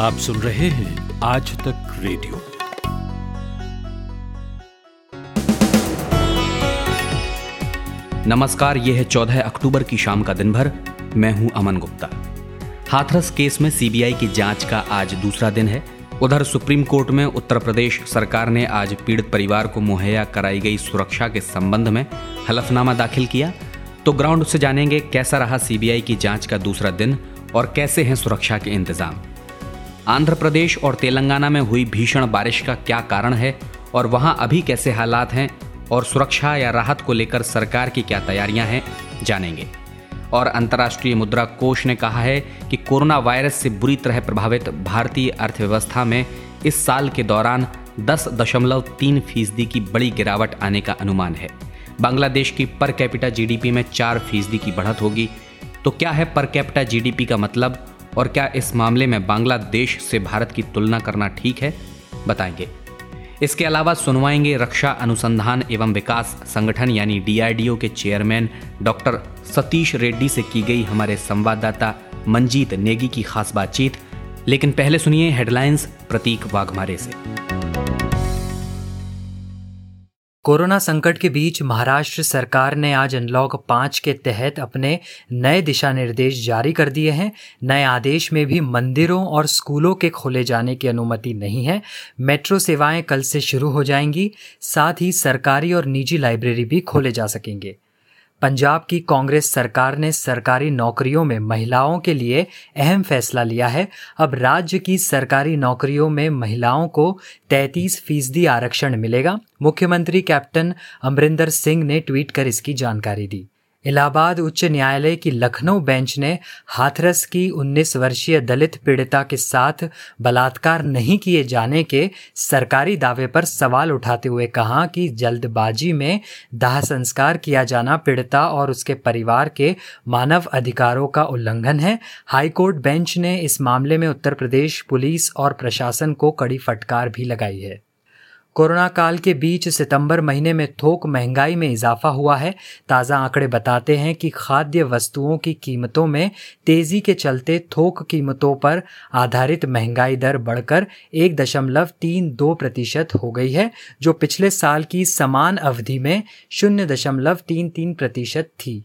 आप सुन रहे हैं आज तक रेडियो। नमस्कार, यह है चौदह अक्टूबर की शाम का दिन भर मैं हूँ अमन गुप्ता। हाथरस केस में सीबीआई की जाँच का आज दूसरा दिन है। उधर सुप्रीम कोर्ट में उत्तर प्रदेश सरकार ने आज पीड़ित परिवार को मुहैया कराई गई सुरक्षा के संबंध में हलफनामा दाखिल किया। तो ग्राउंड से जानेंगे, कैसा रहा सीबीआई की जाँच का दूसरा दिन और कैसे हैं सुरक्षा के इंतज़ाम। आंध्र प्रदेश और तेलंगाना में हुई भीषण बारिश का क्या कारण है और वहाँ अभी कैसे हालात हैं और सुरक्षा या राहत को लेकर सरकार की क्या तैयारियाँ हैं, जानेंगे। और अंतर्राष्ट्रीय मुद्रा कोष ने कहा है कि कोरोना वायरस से बुरी तरह प्रभावित भारतीय अर्थव्यवस्था में इस साल के दौरान दस दशमलव तीन फ़ीसदी की बड़ी गिरावट आने का अनुमान है। बांग्लादेश की पर कैपिटा जीडीपी में चार फ़ीसदी की बढ़त होगी। तो क्या है पर कैपिटा जीडीपी का मतलब? और क्या इस मामले में बांग्लादेश से भारत की तुलना करना ठीक है? बताएँगे। इसके अलावा सुनवाएँगे रक्षा अनुसंधान एवं विकास संगठन यानी डीआरडीओ के चेयरमैन डॉक्टर सतीश रेड्डी से की गई हमारे संवाददाता मंजीत नेगी की खास बातचीत। लेकिन पहले सुनिए हेडलाइंस प्रतीक वाघमारे से। कोरोना संकट के बीच महाराष्ट्र सरकार ने आज अनलॉक पाँच के तहत अपने नए दिशा निर्देश जारी कर दिए हैं। नए आदेश में भी मंदिरों और स्कूलों के खोले जाने की अनुमति नहीं है। मेट्रो सेवाएँ कल से शुरू हो जाएँगी। साथ ही सरकारी और निजी लाइब्रेरी भी खोले जा सकेंगे। पंजाब की कांग्रेस सरकार ने सरकारी नौकरियों में महिलाओं के लिए अहम फैसला लिया है। अब राज्य की सरकारी नौकरियों में महिलाओं को 33 फ़ीसदी आरक्षण मिलेगा। मुख्यमंत्री कैप्टन अमरिंदर सिंह ने ट्वीट कर इसकी जानकारी दी। इलाहाबाद उच्च न्यायालय की लखनऊ बेंच ने हाथरस की 19 वर्षीय दलित पीड़िता के साथ बलात्कार नहीं किए जाने के सरकारी दावे पर सवाल उठाते हुए कहा कि जल्दबाजी में दाह संस्कार किया जाना पीड़िता और उसके परिवार के मानव अधिकारों का उल्लंघन है। हाईकोर्ट बेंच ने इस मामले में उत्तर प्रदेश पुलिस और प्रशासन को कड़ी फटकार भी लगाई है। कोरोना काल के बीच सितंबर महीने में थोक महँगाई में इजाफा हुआ है। ताज़ा आंकड़े बताते हैं कि खाद्य वस्तुओं की कीमतों में तेज़ी के चलते थोक कीमतों पर आधारित महँगाई दर बढ़कर एक दशमलव तीन दो प्रतिशत हो गई है, जो पिछले साल की समान अवधि में शून्य दशमलव तीन तीन प्रतिशत थी।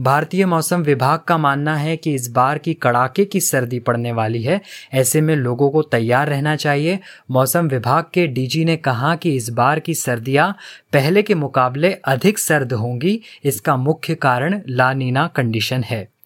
भारतीय मौसम विभाग का मानना है कि इस बार की कड़ाके की सर्दी पड़ने वाली है। ऐसे में लोगों को तैयार रहना चाहिए। मौसम विभाग के डीजी ने कहा कि इस बार की सर्दियाँ पहले के मुकाबले अधिक सर्द होंगी। इसका मुख्य कारण लानीना कंडीशन है।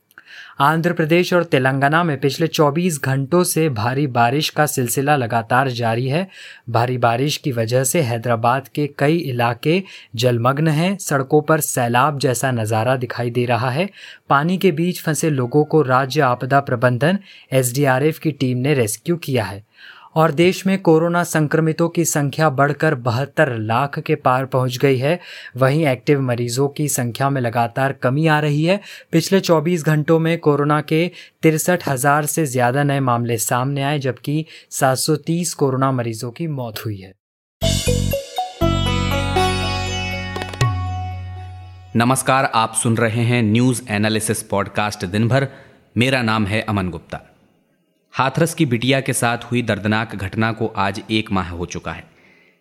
आंध्र प्रदेश और तेलंगाना में पिछले 24 घंटों से भारी बारिश का सिलसिला लगातार जारी है। भारी बारिश की वजह से हैदराबाद के कई इलाके जलमग्न हैं। सड़कों पर सैलाब जैसा नज़ारा दिखाई दे रहा है। पानी के बीच फंसे लोगों को राज्य आपदा प्रबंधन, एसडीआरएफ की टीम ने रेस्क्यू किया है। और देश में कोरोना संक्रमितों की संख्या बढ़कर बहत्तर लाख के पार पहुँच गई है। वहीं एक्टिव मरीजों की संख्या में लगातार कमी आ रही है। पिछले 24 घंटों में कोरोना के तिरसठ हज़ार से ज़्यादा नए मामले सामने आए, जबकि 730 कोरोना मरीजों की मौत हुई है। नमस्कार, आप सुन रहे हैं न्यूज़ एनालिसिस पॉडकास्ट दिन भर मेरा नाम है अमन गुप्ता। हाथरस की बिटिया के साथ हुई दर्दनाक घटना को आज एक माह हो चुका है।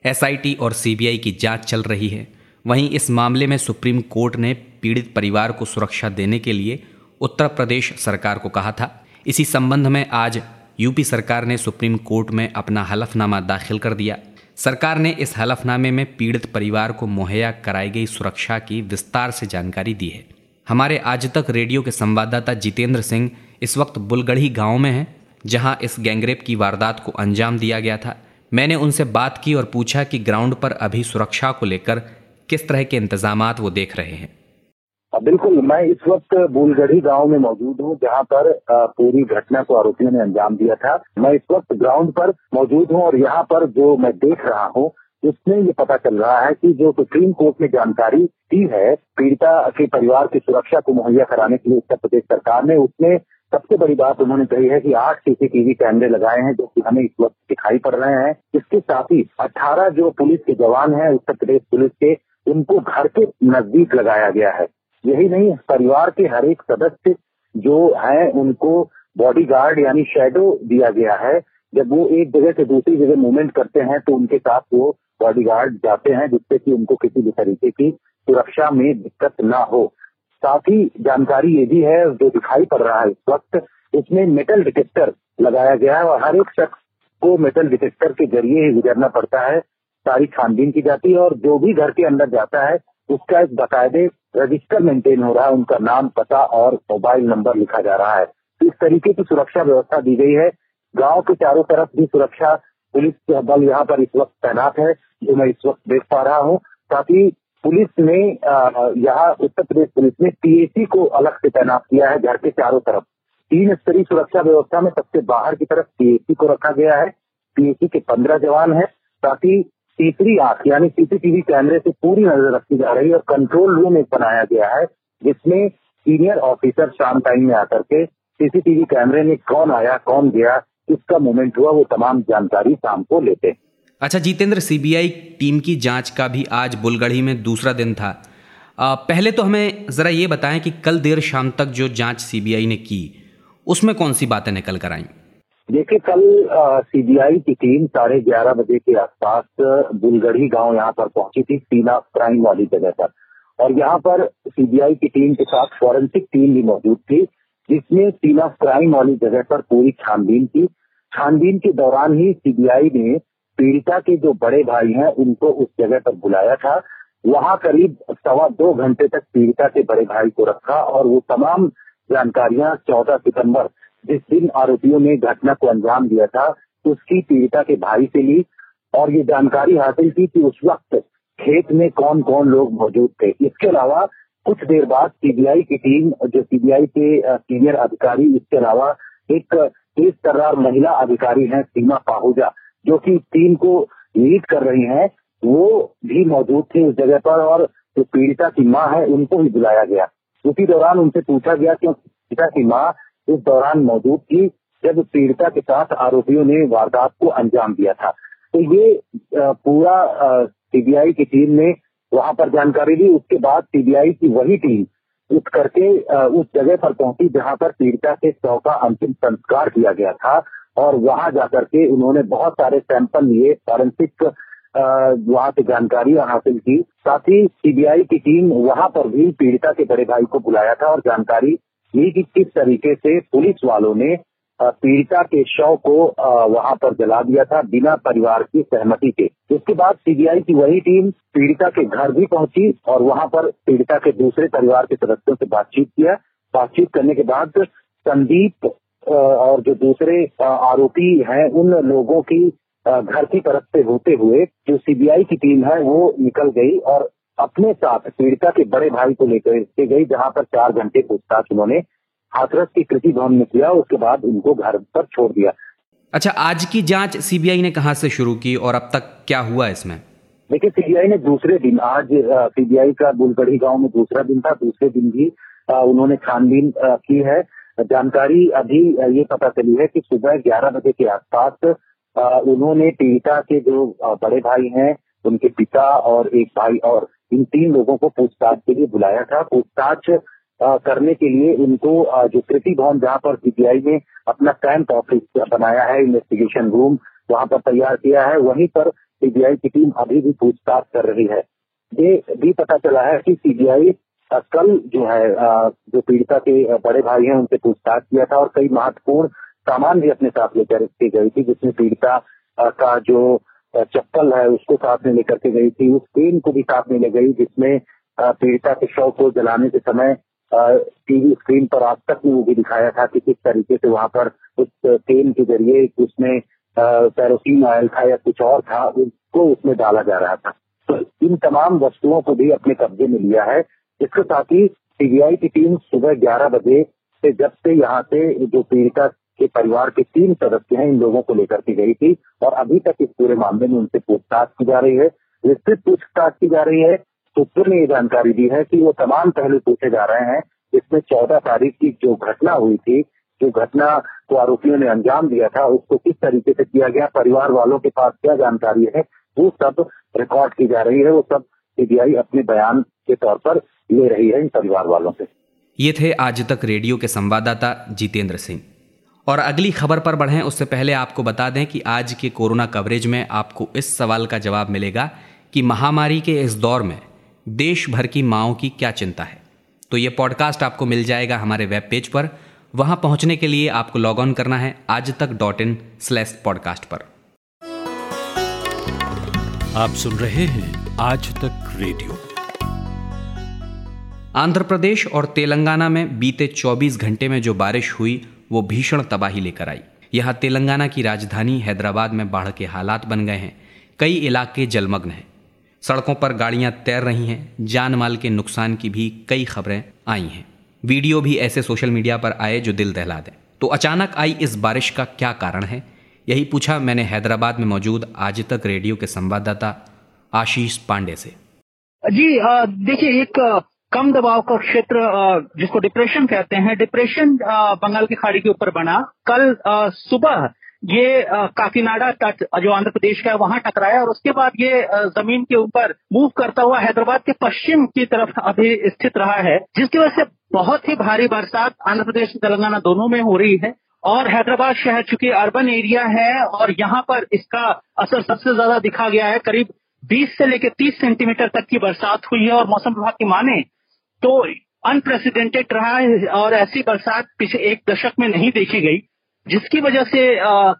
एसआईटी और सीबीआई की जाँच चल रही है। वहीं इस मामले में सुप्रीम कोर्ट ने पीड़ित परिवार को सुरक्षा देने के लिए उत्तर प्रदेश सरकार को कहा था। इसी संबंध में आज यूपी सरकार ने सुप्रीम कोर्ट में अपना हलफनामा दाखिल कर दिया। सरकार ने इस हलफनामे में पीड़ित परिवार को मुहैया कराई गई सुरक्षा की विस्तार से जानकारी दी है। हमारे आज तक रेडियो के संवाददाता जितेंद्र सिंह इस वक्त बुलगढ़ी गाँव में हैं। जहाँ इस गैंगरेप की वारदात को अंजाम दिया गया था। मैंने उनसे बात की और पूछा कि ग्राउंड पर अभी सुरक्षा को लेकर किस तरह के इंतज़ाम वो देख रहे हैं। बिल्कुल, मैं इस वक्त बुलगढ़ी गाँव में मौजूद हूँ, जहाँ पर पूरी घटना को आरोपियों ने अंजाम दिया था। मैं इस वक्त ग्राउंड पर मौजूद हूँ और यहाँ पर जो मैं देख रहा हूँ, उसमें ये पता चल रहा है कि जो सुप्रीम कोर्ट ने जानकारी दी है, पीड़िता के परिवार की सुरक्षा को मुहैया कराने के लिए उत्तर प्रदेश सरकार ने, उसमें सबसे बड़ी बात उन्होंने कही है कि आठ सीसीटीवी कैमरे लगाए हैं जो कि हमें इस वक्त दिखाई पड़ रहे हैं। इसके साथ ही अठारह जो पुलिस के जवान हैं, उत्तर प्रदेश पुलिस के, उनको घर के नज़दीक लगाया गया है। यही नहीं, परिवार के हर एक सदस्य जो है, उनको बॉडी गार्ड यानी शेडो दिया गया है। जब वो एक जगह से दूसरी जगह मूवमेंट करते हैं तो उनके साथ वो बॉडी गार्ड जाते हैं, जिससे कि उनको किसी भी तरीके की सुरक्षा में दिक्कत ना हो। साथ ही जानकारी ये भी है, जो दिखाई पड़ रहा है इस वक्त, इसमें मेटल डिटेक्टर लगाया गया है और हर एक शख्स को मेटल डिटेक्टर के ज़रिए ही गुजरना पड़ता है, सारी छानबीन की जाती है और जो भी घर के अंदर जाता है, उसका एक बाकायदे रजिस्टर मेंटेन हो रहा है, उनका नाम, पता और मोबाइल नंबर लिखा जा रहा है। इस तरीके की सुरक्षा व्यवस्था दी गई है। गाँव के चारों तरफ़ भी सुरक्षा, पुलिस बल यहाँ पर इस वक्त तैनात है, जो मैं इस वक्त देख पा रहा हूँ। साथ ही पुलिस ने यहाँ उत्तर प्रदेश पुलिस ने पीएसी को अलग से तैनात किया है घर के चारों तरफ़। तीन स्तरीय सुरक्षा व्यवस्था में सबसे बाहर की तरफ़ पीएसी को रखा गया है। पीएसी के पंद्रह जवान है, साथ ही तीसरी आँख, यानी सीसीटीवी कैमरे से पूरी नज़र रखी जा रही है और कंट्रोल रूम एक बनाया गया है, जिसमें सीनियर ऑफिसर शाम टाइम में आकर के सीसीटीवी कैमरे में कौन आया, कौन गया, किसका मूवमेंट हुआ, वो तमाम जानकारी शाम को लेते हैं। अच्छा जितेंद्र सीबीआई टीम की जाँच का भी आज बुलगढ़ी में दूसरा दिन था। आ, पहले तो हमें ज़रा ये बताएँ कि कल देर शाम तक जो जाँच सीबीआई ने की उसमें कौन सी बातें निकल कर आई? देखिए कल सीबीआई की टीम साढ़े ग्यारह बजे के आसपास बुलगढ़ी गाँव यहाँ पर पहुँची थी सीना क्राइम वाली जगह पर। और यहाँ पर सीबीआई की टीम के साथ फॉरेंसिक टीम भी मौजूद थी जिसने सीना क्राइम वाली जगह पर पूरी छानबीन की। छानबीन के दौरान ही सीबीआई ने पीड़िता के जो बड़े भाई हैं, उनको उस जगह पर बुलाया था। वहाँ करीब सवा दो घंटे तक पीड़िता के बड़े भाई को रखा और वो तमाम जानकारियाँ चौदह सितंबर, जिस दिन आरोपियों ने घटना को अंजाम दिया था, उसकी पीड़िता के भाई से ली और ये जानकारी हासिल की कि उस वक्त खेत में कौन कौन लोग मौजूद थे। इसके अलावा कुछ देर बाद सीबीआई की टीम, जो सीबीआई के सीनियर अधिकारी, इसके अलावा एक तेज तर्रार महिला अधिकारी हैं, सीमा पाहुजा। जो कि टीम को लीड कर रही हैं, वो भी मौजूद थे उस जगह पर और जो पीड़िता की माँ है, उनको भी बुलाया गया। उसी दौरान उनसे पूछा गया कि पीड़िता की माँ इस दौरान मौजूद थी जब पीड़िता के साथ आरोपियों ने वारदात को अंजाम दिया था। तो ये पूरा सीबीआई की टीम ने वहाँ पर जानकारी ली। उसके बाद सीबीआई की वही टीम उठ करके उस जगह पर पहुँची जहाँ पर पीड़िता के शव का अंतिम संस्कार किया गया था। और वहाँ जाकर के उन्होंने बहुत सारे सैंपल लिए, फॉरेंसिक वहाँ से जानकारी हासिल की। साथ ही सीबीआई की टीम वहाँ पर भी पीड़िता के बड़े भाई को बुलाया था और जानकारी ली कि किस तरीके से पुलिस वालों ने पीड़िता के शव को वहाँ पर जला दिया था बिना परिवार की सहमति के। इसके बाद सीबीआई की वही टीम पीड़िता के घर भी पहुँची और वहाँ पर पीड़िता के दूसरे परिवार के सदस्यों से बातचीत किया। बातचीत करने के बाद संदीप और जो दूसरे आरोपी हैं उन लोगों की घर की तरफ़ से होते हुए जो सीबीआई की टीम है वो निकल गई और अपने साथ पीड़िता के बड़े भाई को लेकर के गई जहाँ पर चार घंटे पूछताछ उन्होंने हाथरस की कृषि भवन में किया उसके बाद उनको घर पर छोड़ दिया। अच्छा आज की जाँच सीबीआई ने कहा से शुरू की और अब तक क्या हुआ इसमें? देखिए सीबीआई ने दूसरे दिन आज सीबीआई का बुलगढ़ी गाँव में दूसरा दिन था दूसरे दिन भी उन्होंने छानबीन की है। जानकारी अभी ये पता चली है कि सुबह ग्यारह बजे के आसपास उन्होंने पीड़िता के जो बड़े भाई हैं, उनके पिता और एक भाई और इन तीन लोगों को पूछताछ के लिए बुलाया था। पूछताछ करने के लिए उनको जो कृति भवन जहाँ पर सीबीआई ने अपना कैंप ऑफ़िस बनाया है, इन्वेस्टिगेशन रूम वहाँ पर तैयार किया है, वहीं पर सीबीआई की टीम अभी भी पूछताछ कर रही है। ये भी पता चला है कि सीबीआई कल जो है जो पीड़िता के बड़े भाई हैं, उनसे पूछताछ किया था और कई महत्वपूर्ण सामान भी अपने साथ लेकर के गई थी, जिसमें पीड़िता का जो चप्पल है, उसको साथ में लेकर के गई थी, उस पेन को भी साथ में ले गई, जिसमें पीड़िता के शव को जलाने के समय टीवी स्क्रीन पर आज तक में वो भी दिखाया था कि किस तरीके से वहाँ पर उस तेल के ज़रिए उसमें पैरोसिन ऑयल था या कुछ और था, उसको उसमें डाला जा रहा था। तो इन तमाम वस्तुओं को भी अपने कब्जे में लिया है। इसके साथ ही सीबीआई की टीम सुबह ग्यारह बजे से जब से यहाँ से जो पीड़िता के परिवार के तीन सदस्य हैं, इन लोगों को लेकर के गई थी और अभी तक इस पूरे मामले में उनसे पूछताछ की जा रही है। विस्तृत पूछताछ की जा रही है, सूत्रों ने ये जानकारी दी है कि वो तमाम पहलू पूछे जा रहे हैं। इसमें चौदह तारीख की जो घटना हुई थी, जो घटना को आरोपियों ने अंजाम दिया था, उसको किस तरीके से किया गया, परिवार वालों के पास क्या जानकारी है, वो सब रिकॉर्ड की जा रही है। वो सब सीबीआई अपने बयान के तौर पर ले रही है इन परिवार वालों से। ये थे आज तक रेडियो के संवाददाता जितेंद्र सिंह। और अगली खबर पर बढ़ें उससे पहले आपको बता दें कि आज के कोरोना कवरेज में आपको इस सवाल का जवाब मिलेगा कि महामारी के इस दौर में देश भर की माओ की क्या चिंता है। तो ये पॉडकास्ट आपको मिल जाएगा हमारे वेब पेज पर। वहाँ पहुँचने के लिए आपको लॉग ऑन करना है आज तक डॉट इन स्लैश पॉडकास्ट पर। आप सुन रहे हैं आज तक रेडियो। आंध्र प्रदेश और तेलंगाना में बीते 24 घंटे में जो बारिश हुई, वो भीषण तबाही लेकर आई। यहाँ तेलंगाना की राजधानी हैदराबाद में बाढ़ के हालात बन गए हैं। कई इलाके जलमग्न हैं। सड़कों पर गाड़ियाँ तैर रही हैं। जान माल के नुकसान की भी कई खबरें आई हैं। वीडियो भी ऐसे सोशल मीडिया पर आए जो दिल दहला दें। तो अचानक आई इस बारिश का क्या कारण है? यही पूछा मैंने हैदराबाद में मौजूद आज तक रेडियो के संवाददाता आशीष पांडे से। जी देखिए, एक कम दबाव का क्षेत्र जिसको डिप्रेशन कहते हैं डिप्रेशन बंगाल की खाड़ी के ऊपर बना। कल सुबह ये काकीनाडा तट, जो आंध्र प्रदेश का है, वहाँ टकराया और उसके बाद ये ज़मीन के ऊपर मूव करता हुआ हैदराबाद के पश्चिम की तरफ़ अभी स्थित रहा है, जिसकी वजह से बहुत ही भारी बरसात आंध्र प्रदेश और तेलंगाना दोनों में हो रही है। और हैदराबाद शहर, चूँकि अर्बन एरिया है और यहाँ पर इसका असर सबसे ज़्यादा दिखा गया है, करीब 20 से लेकर 30 सेंटीमीटर तक की बरसात हुई है और मौसम विभाग की माने तो अनप्रेसिडेंटेड रहा है और ऐसी बरसात पिछले एक दशक में नहीं देखी गई जिसकी वजह से आ,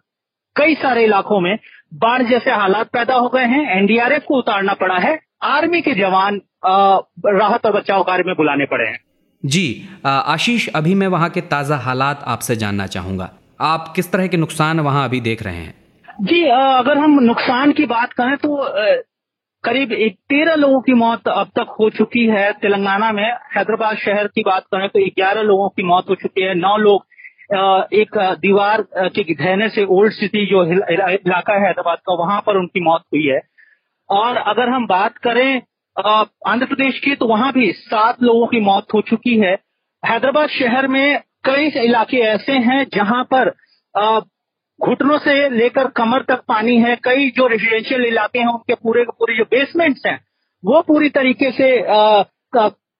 कई सारे इलाकों में बाढ़ जैसे हालात पैदा हो गए हैं। एनडीआरएफ को उतारना पड़ा है। आर्मी के जवान राहत और बचाव कार्य में बुलाने पड़े हैं। जी आशीष अभी मैं वहाँ के ताज़ा हालात आपसे जानना चाहूँगा। आप किस तरह के नुकसान वहाँ अभी देख रहे हैं? जी अगर हम नुकसान की बात करें तो करीब एक तेरह लोगों की मौत अब तक हो चुकी है। तेलंगाना में हैदराबाद शहर की बात करें तो ग्यारह लोगों की मौत हो चुकी है। नौ लोग एक दीवार के ढहने से ओल्ड सिटी जो इलाका है हैदराबाद का, वहाँ पर उनकी मौत हुई है। और अगर हम बात करें आंध्र प्रदेश की तो वहाँ भी सात लोगों की मौत हो चुकी है। हैदराबाद शहर में कई इलाके ऐसे हैं जहाँ पर घुटनों से लेकर कमर तक पानी है। कई जो रेजिडेंशियल इलाके हैं उनके पूरे के पूरे जो बेसमेंट्स हैं वो पूरी तरीके से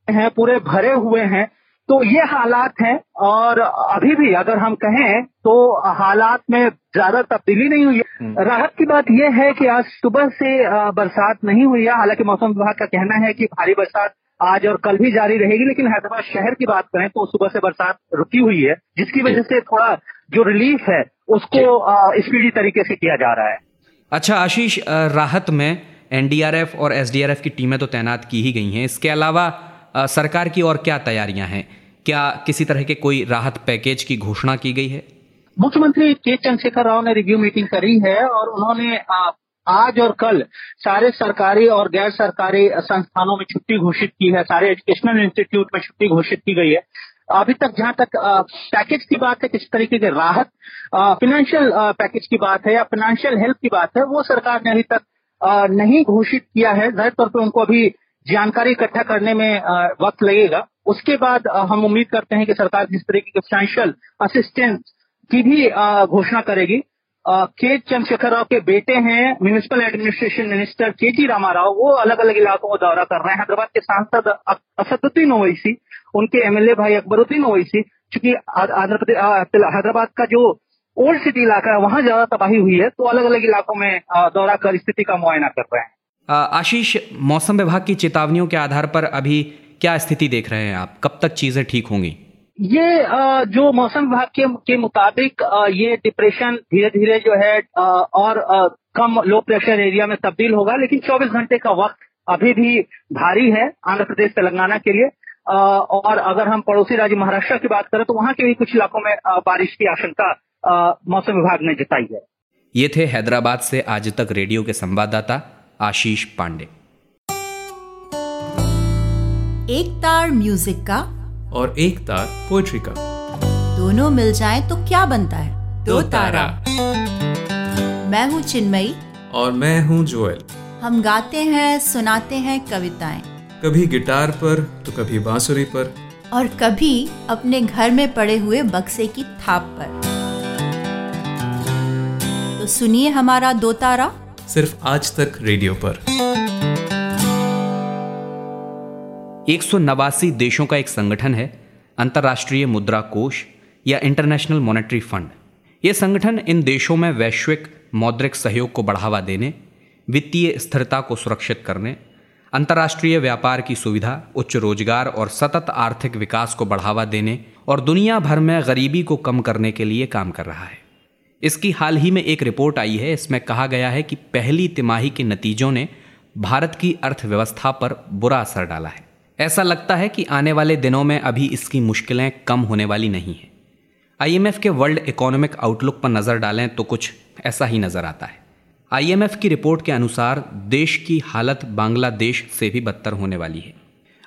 हैं पूरे भरे हुए हैं। तो ये हालात हैं और अभी भी अगर हम कहें तो हालात में ज़्यादा तब्दीली नहीं हुई। है हम्म। राहत की बात यह है कि आज सुबह से बरसात नहीं हुई है। हालाँकि मौसम विभाग का कहना है कि भारी बरसात आज और कल भी जारी रहेगी लेकिन हैदराबाद शहर की बात करें तो सुबह से बरसात रुकी हुई है जिसकी वजह से थोड़ा जो रिलीफ है उसको स्पीडी तरीके से किया जा रहा है। अच्छा आशीष राहत में एनडीआरएफ और एसडीआरएफ की टीमें तो तैनात की ही गई हैं। इसके अलावा सरकार की और क्या तैयारियाँ हैं? क्या किसी तरह के कोई राहत पैकेज की घोषणा की गई है? मुख्यमंत्री के चंद्रशेखर राव ने रिव्यू मीटिंग करी है और उन्होंने आज और कल सारे सरकारी और गैर सरकारी संस्थानों में छुट्टी घोषित की है सारे एजुकेशनल इंस्टीट्यूट में छुट्टी घोषित की गई है। अभी तक जहाँ तक पैकेज की बात है, किस तरीके के राहत फिनेंशियल पैकेज की बात है या फाइनेंशियल हेल्प की बात है, वो सरकार ने अभी तक नहीं घोषित किया है। ज़ाहिर तौर पर उनको अभी जानकारी इकट्ठा करने में वक्त लगेगा। उसके बाद हम उम्मीद करते हैं कि सरकार जिस तरीके के फाइनेंशियल असिस्टेंस की भी घोषणा करेगी के चंद्रशेखर राव के बेटे हैं म्यूनिसिपल एडमिनिस्ट्रेशन मिनिस्टर के जी रामाराव, वो अलग अलग इलाकों का दौरा कर रहे हैं। हैदराबाद के सांसद असदुद्दीन ओवैसी उनके एमएलए भाई अकबरुद्दीन ओवैसी चूँकि आंध्र प्रदेश हैदराबाद का जो ओल्ड सिटी इलाका है वहाँ ज़्यादा तबाही हुई है तो अलग अलग इलाकों में दौरा कर स्थिति का मुआयना कर रहे हैं। आशीष मौसम विभाग की चेतावनियों के आधार पर अभी क्या स्थिति देख रहे हैं आप? कब तक चीज़ें ठीक होंगी? ये जो मौसम विभाग के, के मुताबिक ये डिप्रेशन धीरे धीरे जो है और कम लो प्रेशर एरिया में तब्दील होगा लेकिन 24 घंटे का वक्त अभी भी भारी है आंध्र प्रदेश तेलंगाना के लिए। और अगर हम पड़ोसी राज्य महाराष्ट्र की बात करें तो वहाँ के भी कुछ इलाकों में बारिश की आशंका मौसम विभाग ने जताई है। ये थे हैदराबाद से आज तक रेडियो के संवाददाता आशीष पांडे। एक तार म्यूज़िक का और एक तार पोएट्री का। दोनों मिल जाए तो क्या बनता है? दो तारा। मैं हूँ चिन्मयी। और मैं हूँ जोएल। हम गाते हैं सुनाते हैं कविताएँ। कभी गिटार पर तो कभी बांसुरी पर। और कभी अपने घर में पड़े हुए बक्से की थाप पर। तो सुनिए हमारा दो तारा। सिर्फ़ आज तक रेडियो पर। एक सौ नवासी देशों का एक संगठन है अंतर्राष्ट्रीय मुद्रा कोष या इंटरनेशनल मॉनेटरी फंड। ये संगठन इन देशों में वैश्विक मौद्रिक सहयोग को बढ़ावा देने वित्तीय स्थिरता को सुरक्षित करने अंतर्राष्ट्रीय व्यापार की सुविधा, उच्च रोज़गार और सतत आर्थिक विकास को बढ़ावा देने और दुनिया भर में गरीबी को कम करने के लिए काम कर रहा है। इसकी हाल ही में एक रिपोर्ट आई है, इसमें कहा गया है कि पहली तिमाही के नतीजों ने भारत की अर्थव्यवस्था पर बुरा असर डाला है। ऐसा लगता है कि आने वाले दिनों में अभी इसकी मुश्किलें कम होने वाली नहीं हैं। आईएमएफ के वर्ल्ड इकोनॉमिक आउटलुक पर नज़र डालें तो कुछ ऐसा ही नज़र आता है। आईएमएफ की रिपोर्ट के अनुसार देश की हालत बांग्लादेश से भी बदतर होने वाली है।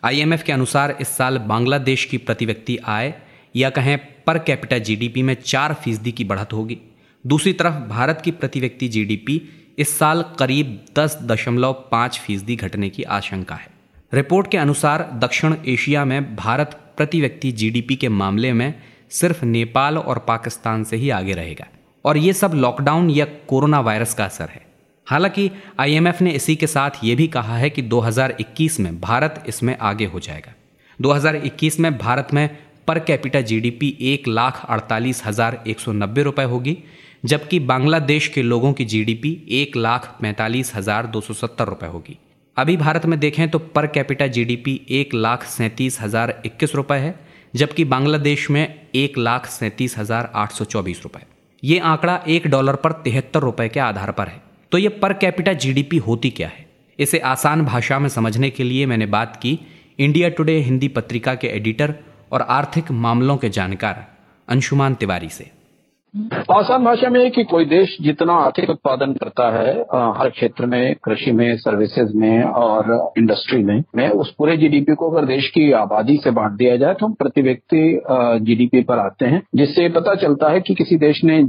आईएमएफ के अनुसार इस साल बांग्लादेश की प्रति व्यक्ति आय, या कहें पर कैपिटा जीडीपी में चार फ़ीसदी की बढ़त होगी। दूसरी तरफ़ भारत की प्रति व्यक्ति जीडीपी इस साल करीब दस दशमलव पाँच फ़ीसदी घटने की आशंका है। रिपोर्ट के अनुसार दक्षिण एशिया में भारत प्रति व्यक्ति जीडीपी के मामले में सिर्फ़ नेपाल और पाकिस्तान से ही आगे रहेगा। और ये सब लॉकडाउन या कोरोना वायरस का असर है। हालाँकि आईएमएफ ने इसी के साथ ये भी कहा है कि 2021 में भारत इसमें आगे हो जाएगा। 2021 में भारत में पर कैपिटा जीडीपी एक लाख अड़तालीस हज़ार एक सौ नब्बे रुपये होगी, जबकि बांग्लादेश के लोगों की जीडीपी एक लाख पैंतालीस हज़ार दो सौ सत्तर रुपये होगी। अभी भारत में देखें तो पर कैपिटा जीडीपी एक लाख सैंतीस हज़ार इक्कीस रुपये है, जबकि बांग्लादेश में एक लाख सैंतीस हज़ार आठ सौ चौबीस रुपये ये आंकड़ा एक डॉलर पर तिहत्तर रुपये के आधार पर है। तो ये पर कैपिटा जीडीपी होती क्या है? इसे आसान भाषा में समझने के लिए मैंने बात की। इंडिया टुडे हिंदी पत्रिका के एडिटर और आर्थिक मामलों के जानकार अंशुमान तिवारी से। आसान भाषा में कि कोई देश जितना आर्थिक उत्पादन करता है हर क्षेत्र में, कृषि में सर्विसेज़ में और इंडस्ट्री में, मैं उस पूरे जीडीपी को अगर देश की आबादी से बांट दिया जाए तो हम प्रति व्यक्ति जीडीपी पर आते हैं, जिससे पता चलता है कि किसी देश ने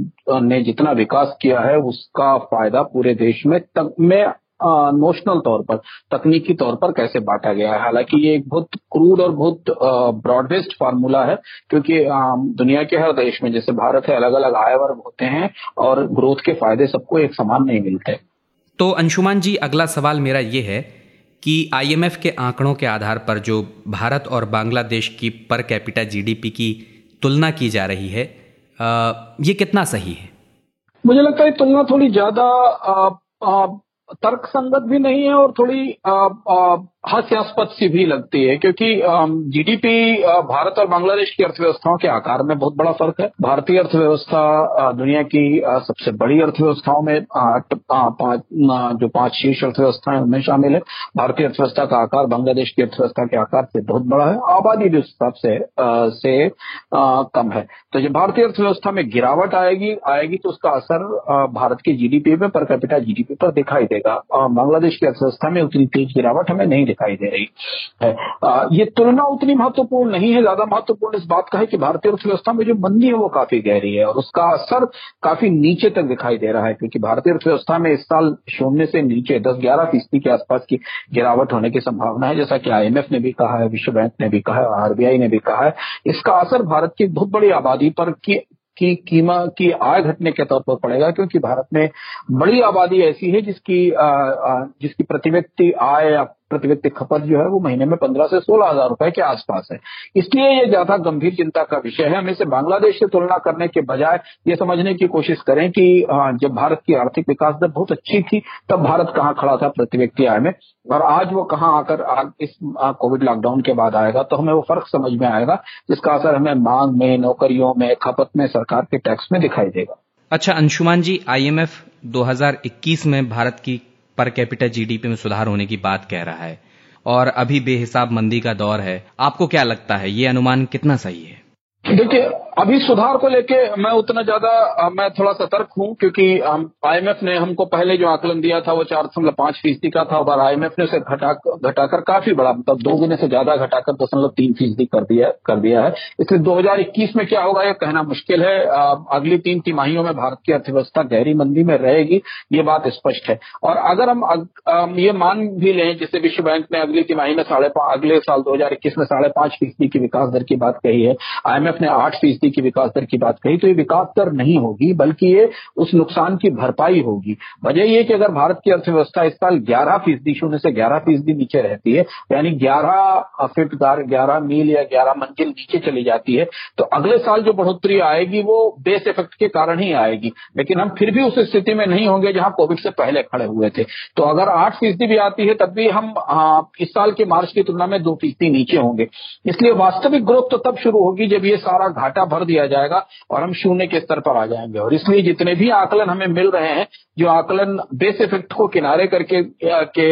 ने जितना विकास किया है, उसका फ़ायदा पूरे देश में तक में नोशनल तौर पर तकनीकी तौर पर कैसे बांटा गया है। हालाँकि ये एक बहुत क्रूड और बहुत ब्रॉड बेस्ड फार्मूला है क्योंकि दुनिया के हर देश में जैसे भारत है अलग अलग आय वर्ग होते हैं और ग्रोथ के फ़ायदे सबको एक समान नहीं मिलते। तो अंशुमान जी अगला सवाल मेरा ये है कि आईएमएफ के आंकड़ों के आधार पर जो भारत और बांग्लादेश की पर कैपिटा जीडीपी की तुलना की जा रही है आ, ये कितना सही है? मुझे लगता है तुलना थोड़ी ज़्यादा तर्क संगत भी नहीं है और थोड़ी हास्यास्पद सी भी लगती है, क्योंकि जीडीपी भारत और बांग्लादेश की अर्थव्यवस्थाओं के आकार में बहुत बड़ा फ़र्क है। भारतीय अर्थव्यवस्था दुनिया की सबसे बड़ी अर्थव्यवस्थाओं में जो पाँच शीर्ष अर्थव्यवस्थाएँ उनमें शामिल है। भारतीय अर्थव्यवस्था का आकार बांग्लादेश की अर्थव्यवस्था के आकार से बहुत बड़ा है। आबादी भी उस हिसाब से से कम है। तो जब भारतीय अर्थव्यवस्था में गिरावट आएगी आएगी तो उसका असर भारत की जीडीपी में पर कैपिटा जीडीपी पर दिखाई देगा। बांग्लादेश की अर्थव्यवस्था में उतनी तेज गिरावट हमें नहीं दिखाई दे रही। है। ये तुलना उतनी महत्वपूर्ण नहीं है ज़्यादा महत्वपूर्ण इस बात का है कि भारतीय अर्थव्यवस्था में जो मंदी है वो काफ़ी गहरी है और उसका असर काफ़ी नीचे तक दिखाई दे रहा है क्योंकि भारतीय अर्थव्यवस्था में इस साल शून्य से नीचे दस ग्यारह फ़ीसदी के आसपास की गिरावट होने की संभावना है जैसा कि आईएमएफ ने भी कहा है विश्व बैंक ने भी कहा है आरबीआई ने भी कहा है। इसका असर भारत की बहुत बड़ी आबादी पर की की कीमा की आय घटने के तौर पर पड़ेगा क्योंकि भारत में बड़ी आबादी ऐसी है जिसकी आ, आ, जिसकी प्रति व्यक्ति आय प्रति व्यक्ति खपत जो है वो महीने में पंद्रह से सोलह हज़ार रुपए के आसपास है। इसलिए ये ज़्यादा गंभीर चिंता का विषय है। हम इसे बांग्लादेश से तुलना करने के बजाय ये समझने की कोशिश करें कि जब भारत की आर्थिक विकास दर बहुत अच्छी थी, तब भारत कहाँ खड़ा था प्रति व्यक्ति आय में? और आज वो कहाँ आकर इस कोविड लॉकडाउन के बाद आएगा तो हमें वो फ़र्क समझ में आएगा, जिसका असर हमें मांग में, नौकरियों में, खपत में, सरकार के टैक्स में दिखाई देगा। अच्छा अंशुमान जी, आईएमएफ 2021 में भारत की पर कैपिटल जीडीपी में सुधार होने की बात कह रहा है। और अभी बेहिसाब मंदी का दौर है। आपको क्या लगता है, ये अनुमान कितना सही है? देखिए, अभी सुधार को लेके मैं उतना ज़्यादा मैं थोड़ा सतर्क हूँ, क्योंकि आईएमएफ ने हमको पहले जो आकलन दिया था वो चार दशमलव पाँच फ़ीसदी का था, और आईएमएफ ने उसे घटा, घटाकर काफ़ी बड़ा मतलब दो गुने से ज़्यादा घटाकर दशमलव तीन फ़ीसदी कर दिया कर दिया है। इसलिए 2021 में क्या होगा, ये कहना मुश्किल है। अगली तीन तिमाहियों में भारत की अर्थव्यवस्था गहरी मंदी में रहेगी, ये बात स्पष्ट है। और अगर हम ये मान भी लें, जैसे विश्व बैंक ने अगली तिमाही में साढ़े अगले साल दो हज़ार इक्कीस में साढ़े फ़ीसदी की विकास दर की बात कही है आईएमएफ ने आठ फ़ीसदी की विकास दर की बात कही तो ये विकास दर नहीं होगी, बल्कि ये उस नुकसान की भरपाई होगी। वजह ये कि अगर भारत की अर्थव्यवस्था इस साल ग्यारह फ़ीसदी, शून्य से ग्यारह फ़ीसदी नीचे रहती है, यानी ग्यारह फिट ग्यारह मील या ग्यारह मंजिल नीचे चली जाती है तो अगले साल जो बढ़ोतरी आएगी वो बेस इफ़ेक्ट के कारण ही आएगी। लेकिन हम फिर भी उस स्थिति में नहीं होंगे जहाँ कोविड से पहले खड़े हुए थे। तो अगर आठ फ़ीसदी भी आती है, तब भी हम इस साल के मार्च की तुलना में दो फ़ीसदी नीचे होंगे। इसलिए वास्तविक ग्रोथ तो तब शुरू होगी जब ये सारा घाटा भर दिया जाएगा और हम शून्य के स्तर पर आ जाएँगे। और इसलिए जितने भी आकलन हमें मिल रहे हैं जो आकलन बेस इफ़ेक्ट को किनारे करके के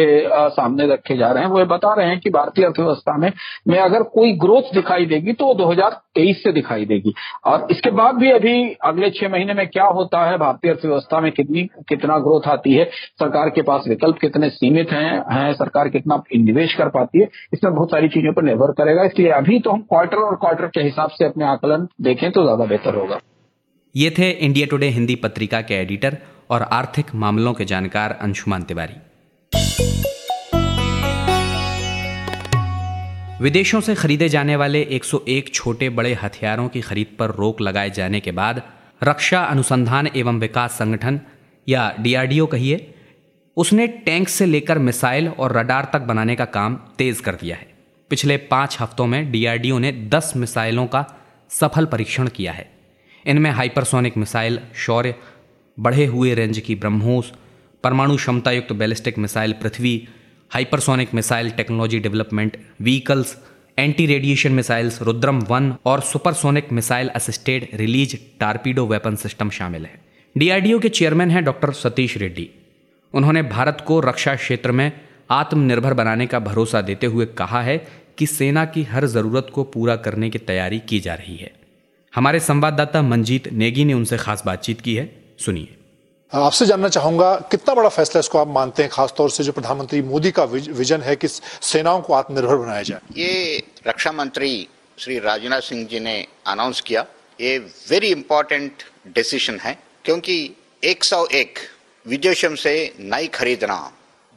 सामने रखे जा रहे हैं वो बता रहे हैं कि भारतीय अर्थव्यवस्था में में अगर कोई ग्रोथ दिखाई देगी तो 2023 से दिखाई देगी। और इसके बाद भी अभी अगले छह महीने में क्या होता है भारतीय अर्थव्यवस्था में कितनी कितना ग्रोथ आती है सरकार के पास विकल्प कितने सीमित हैं है, सरकार कितना निवेश कर पाती है इसमें बहुत सारी चीज़ों पर निर्भर करेगा। इसलिए अभी तो हम क्वार्टर और क्वार्टर के हिसाब से अपने आकलन देखें तो ज़्यादा बेहतर होगा। ये थे इंडिया टुडे हिंदी पत्रिका के एडिटर और आर्थिक मामलों के जानकार अंशुमान तिवारी। विदेशों से खरीदे जाने वाले 101 छोटे बड़े हथियारों की खरीद पर रोक लगाए जाने के बाद रक्षा अनुसंधान एवं विकास संगठन, या डीआरडीओ कहिए, उसने टैंक से लेकर मिसाइल और रडार तक बनाने का काम तेज कर दिया है। पिछले पाँच हफ्तों में डीआरडीओ ने 10 मिसाइलों का सफल परीक्षण किया है। इनमें हाइपरसोनिक मिसाइल, शौर्य, बढ़े हुए रेंज की ब्रह्मोस, परमाणु क्षमता युक्त ballistic missile Prithvi, hypersonic missile technology development vehicles anti radiation missiles Rudram one और supersonic missile assisted release torpedo weapon system शामिल है। डीआरडीओ के चेयरमैन हैं डॉक्टर सतीश रेड्डी। उन्होंने भारत को रक्षा क्षेत्र में आत्मनिर्भर बनाने का भरोसा देते हुए कहा है कि सेना की हर ज़रूरत को पूरा करने की तैयारी की जा रही है। हमारे संवाददाता मंजीत नेगी ने उनसे खास बातचीत की है। सुनिए। आपसे जानना चाहूँगा कितना बड़ा फैसला इसको आप मानते हैं खासतौर से जो प्रधानमंत्री मोदी का विजन है कि सेनाओं को आत्मनिर्भर बनाया जाए? ये रक्षा मंत्री श्री राजनाथ सिंह जी ने अनाउंस किया। ये वेरी इंपॉर्टेंट डिसीज़न है क्योंकि 101 विदेशों से नई खरीदना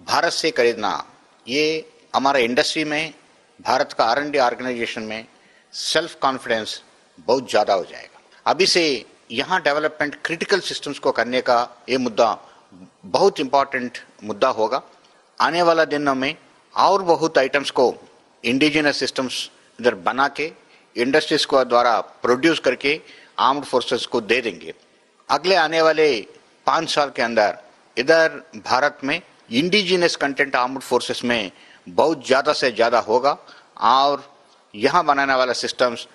भारत से खरीदना ये हमारे इंडस्ट्री में भारत का आर ऑर्गेनाइजेशन में सेल्फ कॉन्फिडेंस बहुत ज़्यादा हो जाएगा। अभी से यहाँ डेवलपमेंट क्रिटिकल सिस्टम्स को करने का ये मुद्दा बहुत इंपॉर्टेंट मुद्दा होगा। आने वाला दिनों में और बहुत आइटम्स को इंडिजिनस सिस्टम्स इधर बना के इंडस्ट्रीज़ को द्वारा प्रोड्यूस करके आर्म्ड फोर्सेस को दे देंगे। अगले आने वाले पाँच साल के अंदर इधर भारत में इंडिजिनस कंटेंट आर्म्ड फोर्सेस में बहुत ज़्यादा से ज़्यादा होगा और यहाँ बनाने वाला सिस्टम्स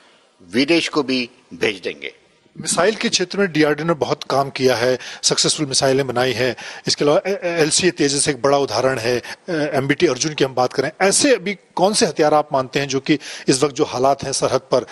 विदेश को भी भेज देंगे। मिसाइल के क्षेत्र में डीआरडीओ ने बहुत काम किया है सक्सेसफुल मिसाइलें बनाई हैं। इसके अलावा एल सी तेजस एक बड़ा उदाहरण है एमबीटी अर्जुन की हम बात करें। ऐसे अभी कौन से हथियार आप मानते हैं जो कि इस वक्त जो हालात हैं सरहद पर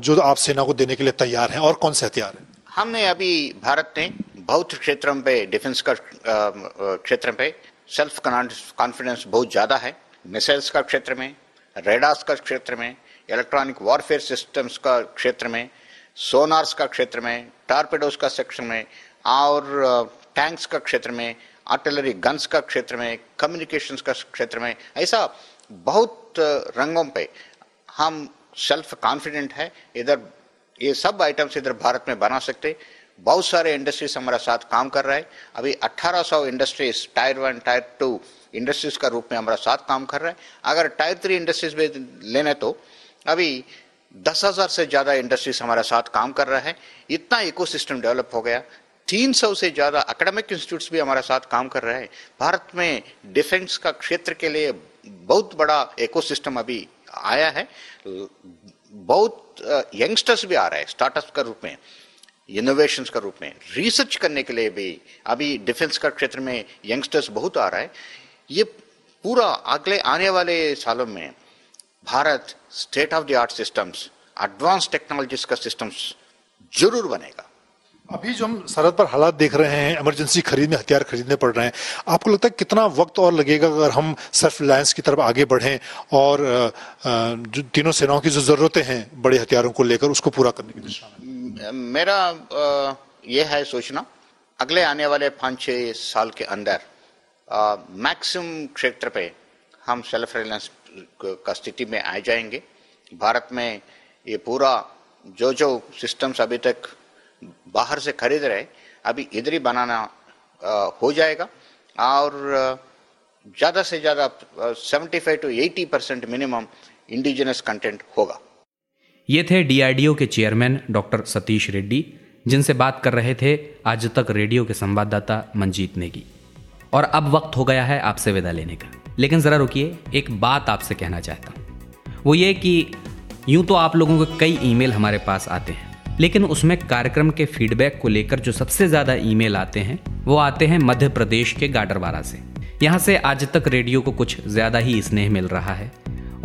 जो आप सेना को देने के लिए तैयार हैं और कौन से हथियार हैं? हमने अभी भारत ने बहुत क्षेत्रों पे डिफेंस का क्षेत्र पे सेल्फ कॉन्फिडेंस बहुत ज़्यादा है। मिसाइल्स का क्षेत्र में रेडार्स का क्षेत्र में इलेक्ट्रॉनिक वॉरफेयर सिस्टम्स का क्षेत्र में सोनार्स का क्षेत्र में टारपेडोस का सेक्शन में और टैंक्स का क्षेत्र में आर्टिलरी गन्स का क्षेत्र में कम्युनिकेशंस का क्षेत्र में, ऐसा बहुत रंगों पे हम सेल्फ कॉन्फिडेंट है। इधर ये सब आइटम्स इधर भारत में बना सकते। बहुत सारे इंडस्ट्रीज़ हमारा साथ काम कर रहा है। अभी 1800 industries tier one tier two industries का रूप में हमारा साथ काम कर रहा है। अगर टायर थ्री इंडस्ट्रीज़ में लेने तो अभी दस हज़ार से ज़्यादा इंडस्ट्रीज़ हमारे साथ काम कर रहा है। इतना इकोसिस्टम डेवलप हो गया। तीन सौ से ज़्यादा अकेडमिक इंस्टीट्यूट्स भी हमारे साथ काम कर रहे हैं। भारत में डिफेंस का क्षेत्र के लिए बहुत बड़ा इकोसिस्टम अभी आया है। बहुत यंगस्टर्स भी आ रहे हैं स्टार्टअप का रूप में। इनोवेशन का रूप में रिसर्च करने के लिए भी, अभी डिफेंस का क्षेत्र में यंगस्टर्स बहुत आ रहा है। ये पूरा अगले, आने वाले सालों में Bharat state of the art systems advance technologies का सिस्टम्स ज़रूर बनेगा। अभी जो हम सरहद पर हालात देख रहे हैं इमरजेंसी खरीद में हथियार खरीदने पड़ रहे हैं, आपको लगता है कितना वक्त और लगेगा अगर हम सेल्फ रिलायंस की तरफ़ आगे बढ़ें और जो तीनों सेनाओं की जो जरूरतें हैं, बड़े हथियारों को लेकर उसको पूरा करने की दिशा में? मेरा यह है सोचना, अगले आने वाले पाँच छः साल के अंदर मैक्सिमम क्षेत्र पे हम सेल्फ रिलायंस का स्थिति में आ जाएँगे। भारत में ये पूरा जो जो सिस्टम्स अभी तक बाहर से खरीद रहे, अभी इधर ही बनाना हो जाएगा। और ज़्यादा से ज़्यादा seventy five to eighty percent minimum indigenous content होगा। ये थे डीआरडीओ के चेयरमैन डॉक्टर सतीश रेड्डी, जिनसे बात कर रहे थे आज तक रेडियो के संवाददाता मंजीत नेगी। और अब वक्त हो गया है आपसे विदा लेने का। लेकिन ज़रा रुकिए, एक बात आपसे कहना चाहता हूँ। वो ये कि यूँ तो आप लोगों के कई ईमेल हमारे पास आते हैं, लेकिन उसमें कार्यक्रम के फीडबैक को लेकर जो सबसे ज़्यादा ईमेल आते हैं, वो आते हैं मध्य प्रदेश के गाडरवारा से। यहाँ से आज तक रेडियो को कुछ ज़्यादा ही स्नेह मिल रहा है,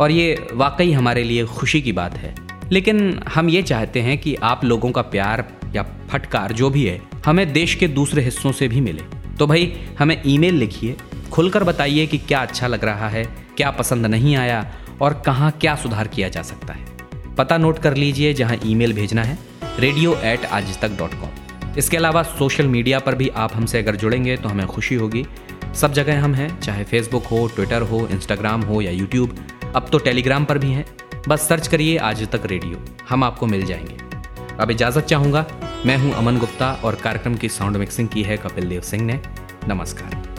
और ये वाकई हमारे लिए खुशी की बात है। लेकिन हम ये चाहते हैं कि आप लोगों का प्यार या फटकार जो भी है, हमें देश के दूसरे हिस्सों से भी मिले। तो भाई, हमें ईमेल लिखिए, खुलकर बताइए कि क्या अच्छा लग रहा है, क्या पसंद नहीं आया और कहाँ क्या सुधार किया जा सकता है। पता नोट कर लीजिए जहाँ ईमेल भेजना है रेडियो एट आज तक डॉट कॉम इसके अलावा सोशल मीडिया पर भी आप हमसे अगर जुड़ेंगे तो हमें खुशी होगी। सब जगह हम हैं, चाहे फेसबुक हो ट्विटर हो इंस्टाग्राम हो या यूट्यूब अब तो टेलीग्राम पर भी हैं। बस सर्च करिए आज तक रेडियो। हम आपको मिल जाएँगे। अब इजाज़त चाहूँगा, मैं हूँ अमन गुप्ता और कार्यक्रम की साउंड मिक्सिंग की है कपिल देव सिंह ने। नमस्कार।